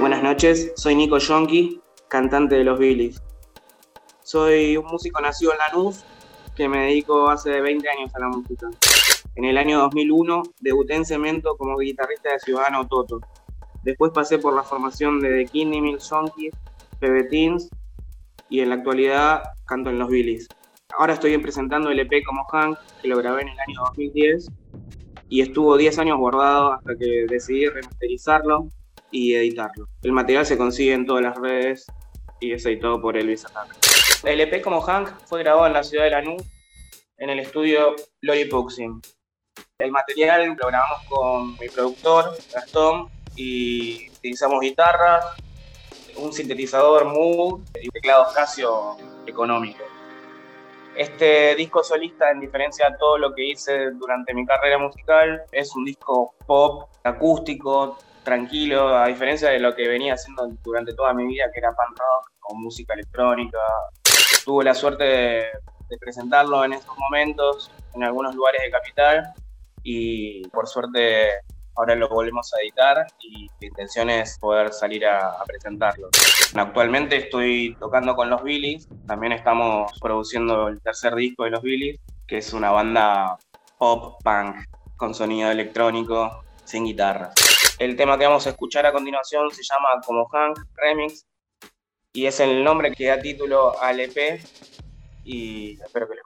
Buenas noches, soy Nico Yonki, cantante de los Billys. Soy un músico nacido en Lanús que me dedico hace 20 años a la música. En el año 2001 debuté en Cemento como guitarrista de Ciudadano Toto. Después pasé por la formación de The Kidney Mill Junkies, PB Teens y en la actualidad canto en los Billys. Ahora estoy presentando el EP como Hank, que lo grabé en el año 2010 y estuvo 10 años guardado hasta que decidí remasterizarlo y editarlo. El material se consigue en todas las redes y es editado por Elvis Ataka. El EP como Hank fue grabado en la ciudad de Lanús, en el estudio Lollipuxing. El material lo grabamos con mi productor, Gastón, y utilizamos guitarras, un sintetizador Moog y teclados Casio económicos. Este disco solista, en diferencia a todo lo que hice durante mi carrera musical, es un disco pop, acústico, tranquilo, a diferencia de lo que venía haciendo durante toda mi vida, que era punk rock o música electrónica. Tuve la suerte de, presentarlo en estos momentos en algunos lugares de Capital y por suerte ahora lo volvemos a editar y mi intención es poder salir a, presentarlo. Actualmente estoy tocando con los Billys, también estamos produciendo el tercer disco de los Billys, que es una banda pop punk con sonido electrónico sin guitarras. El tema que vamos a escuchar a continuación se llama Como Hank Remix y es el nombre que da título al EP y espero que les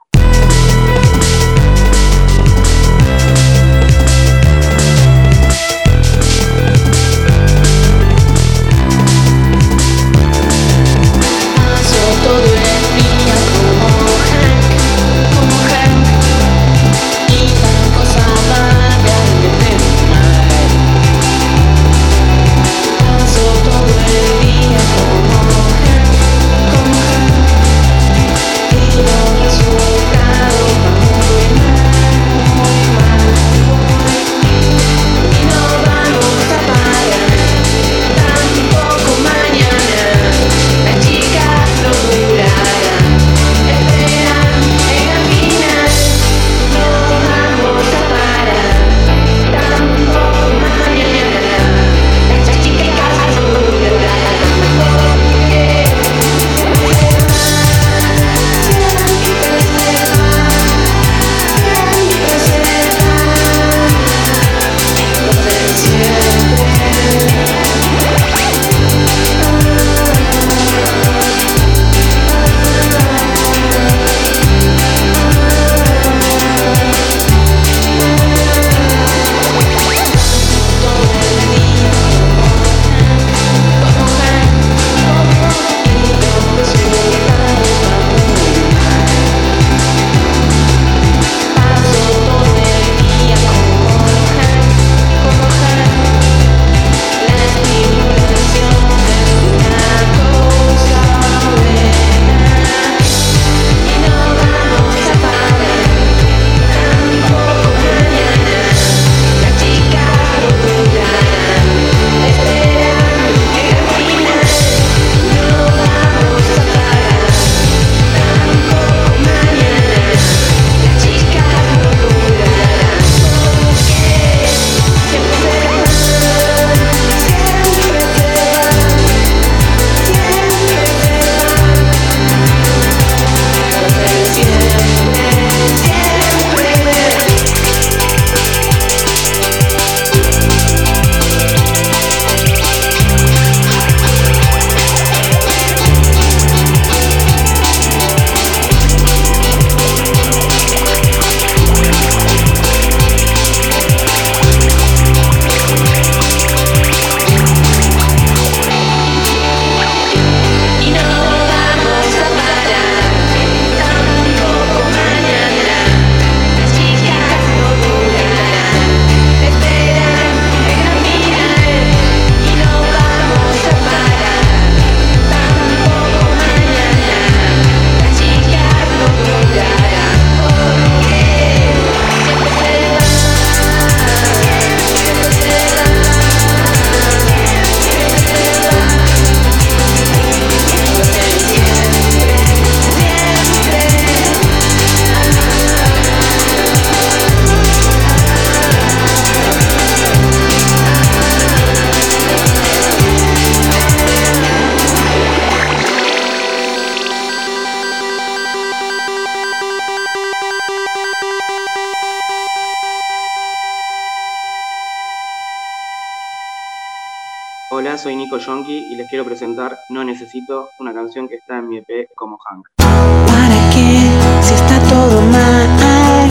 Hola, soy Nico Yonki y les quiero presentar No Necesito, una canción que está en mi EP como Hank. ¿Para qué? Si está todo mal.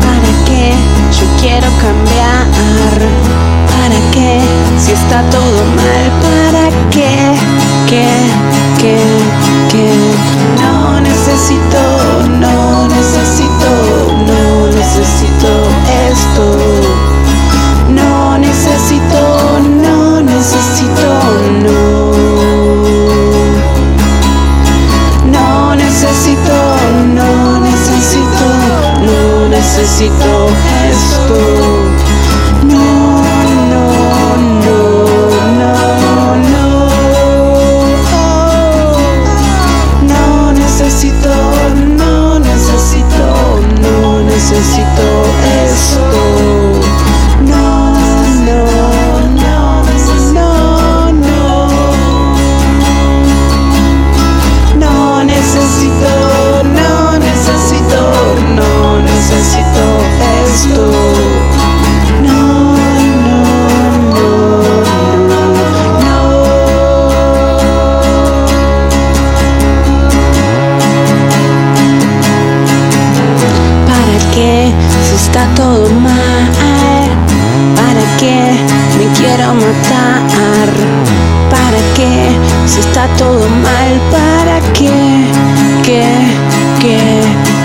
¿Para qué? Yo quiero cambiar. ¿Para qué? Si está todo mal. ¿Para qué? ¿Qué? ¿Qué? ¿Qué? No necesito, no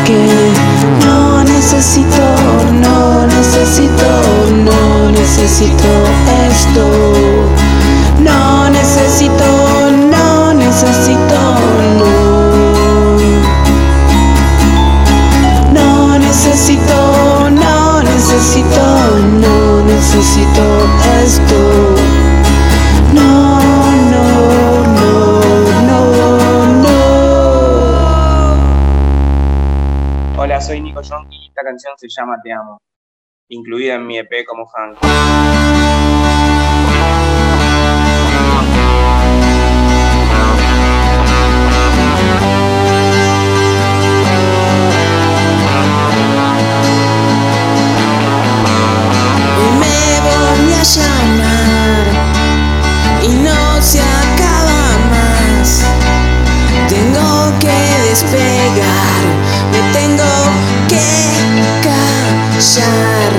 ¿Qué? No necesito, no necesito, no necesito esto. No necesito, no necesito, no. No necesito, no necesito, no necesito Y esta canción se llama Te Amo, incluida en mi EP como Hank. Llamar y no se acaba más. Tengo que despegar, me tengo que callar.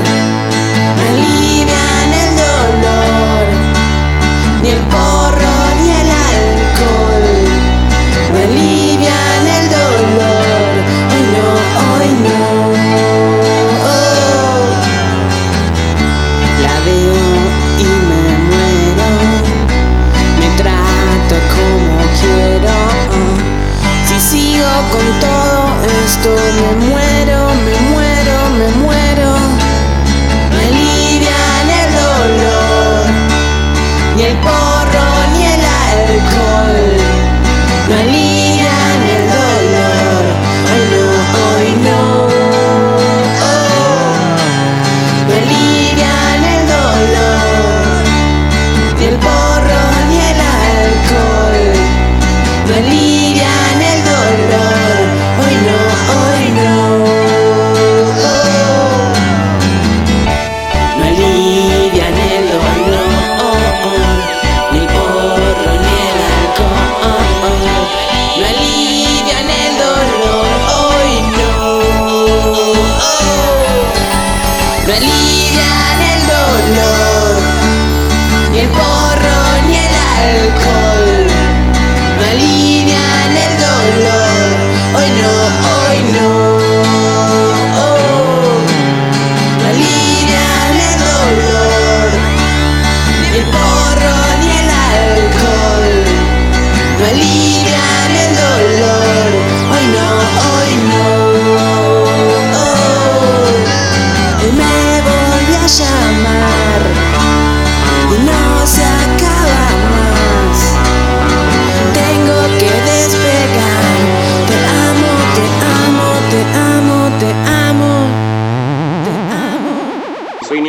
Me alivian Me No alivian el dolor,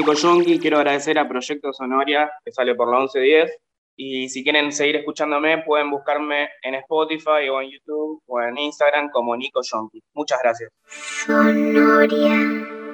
Nico Yonki, quiero agradecer a Proyecto Sonoria, que sale por la 1110. Y si quieren seguir escuchándome, pueden buscarme en Spotify o en YouTube o en Instagram como Nico Yonki. Muchas gracias. Sonoria.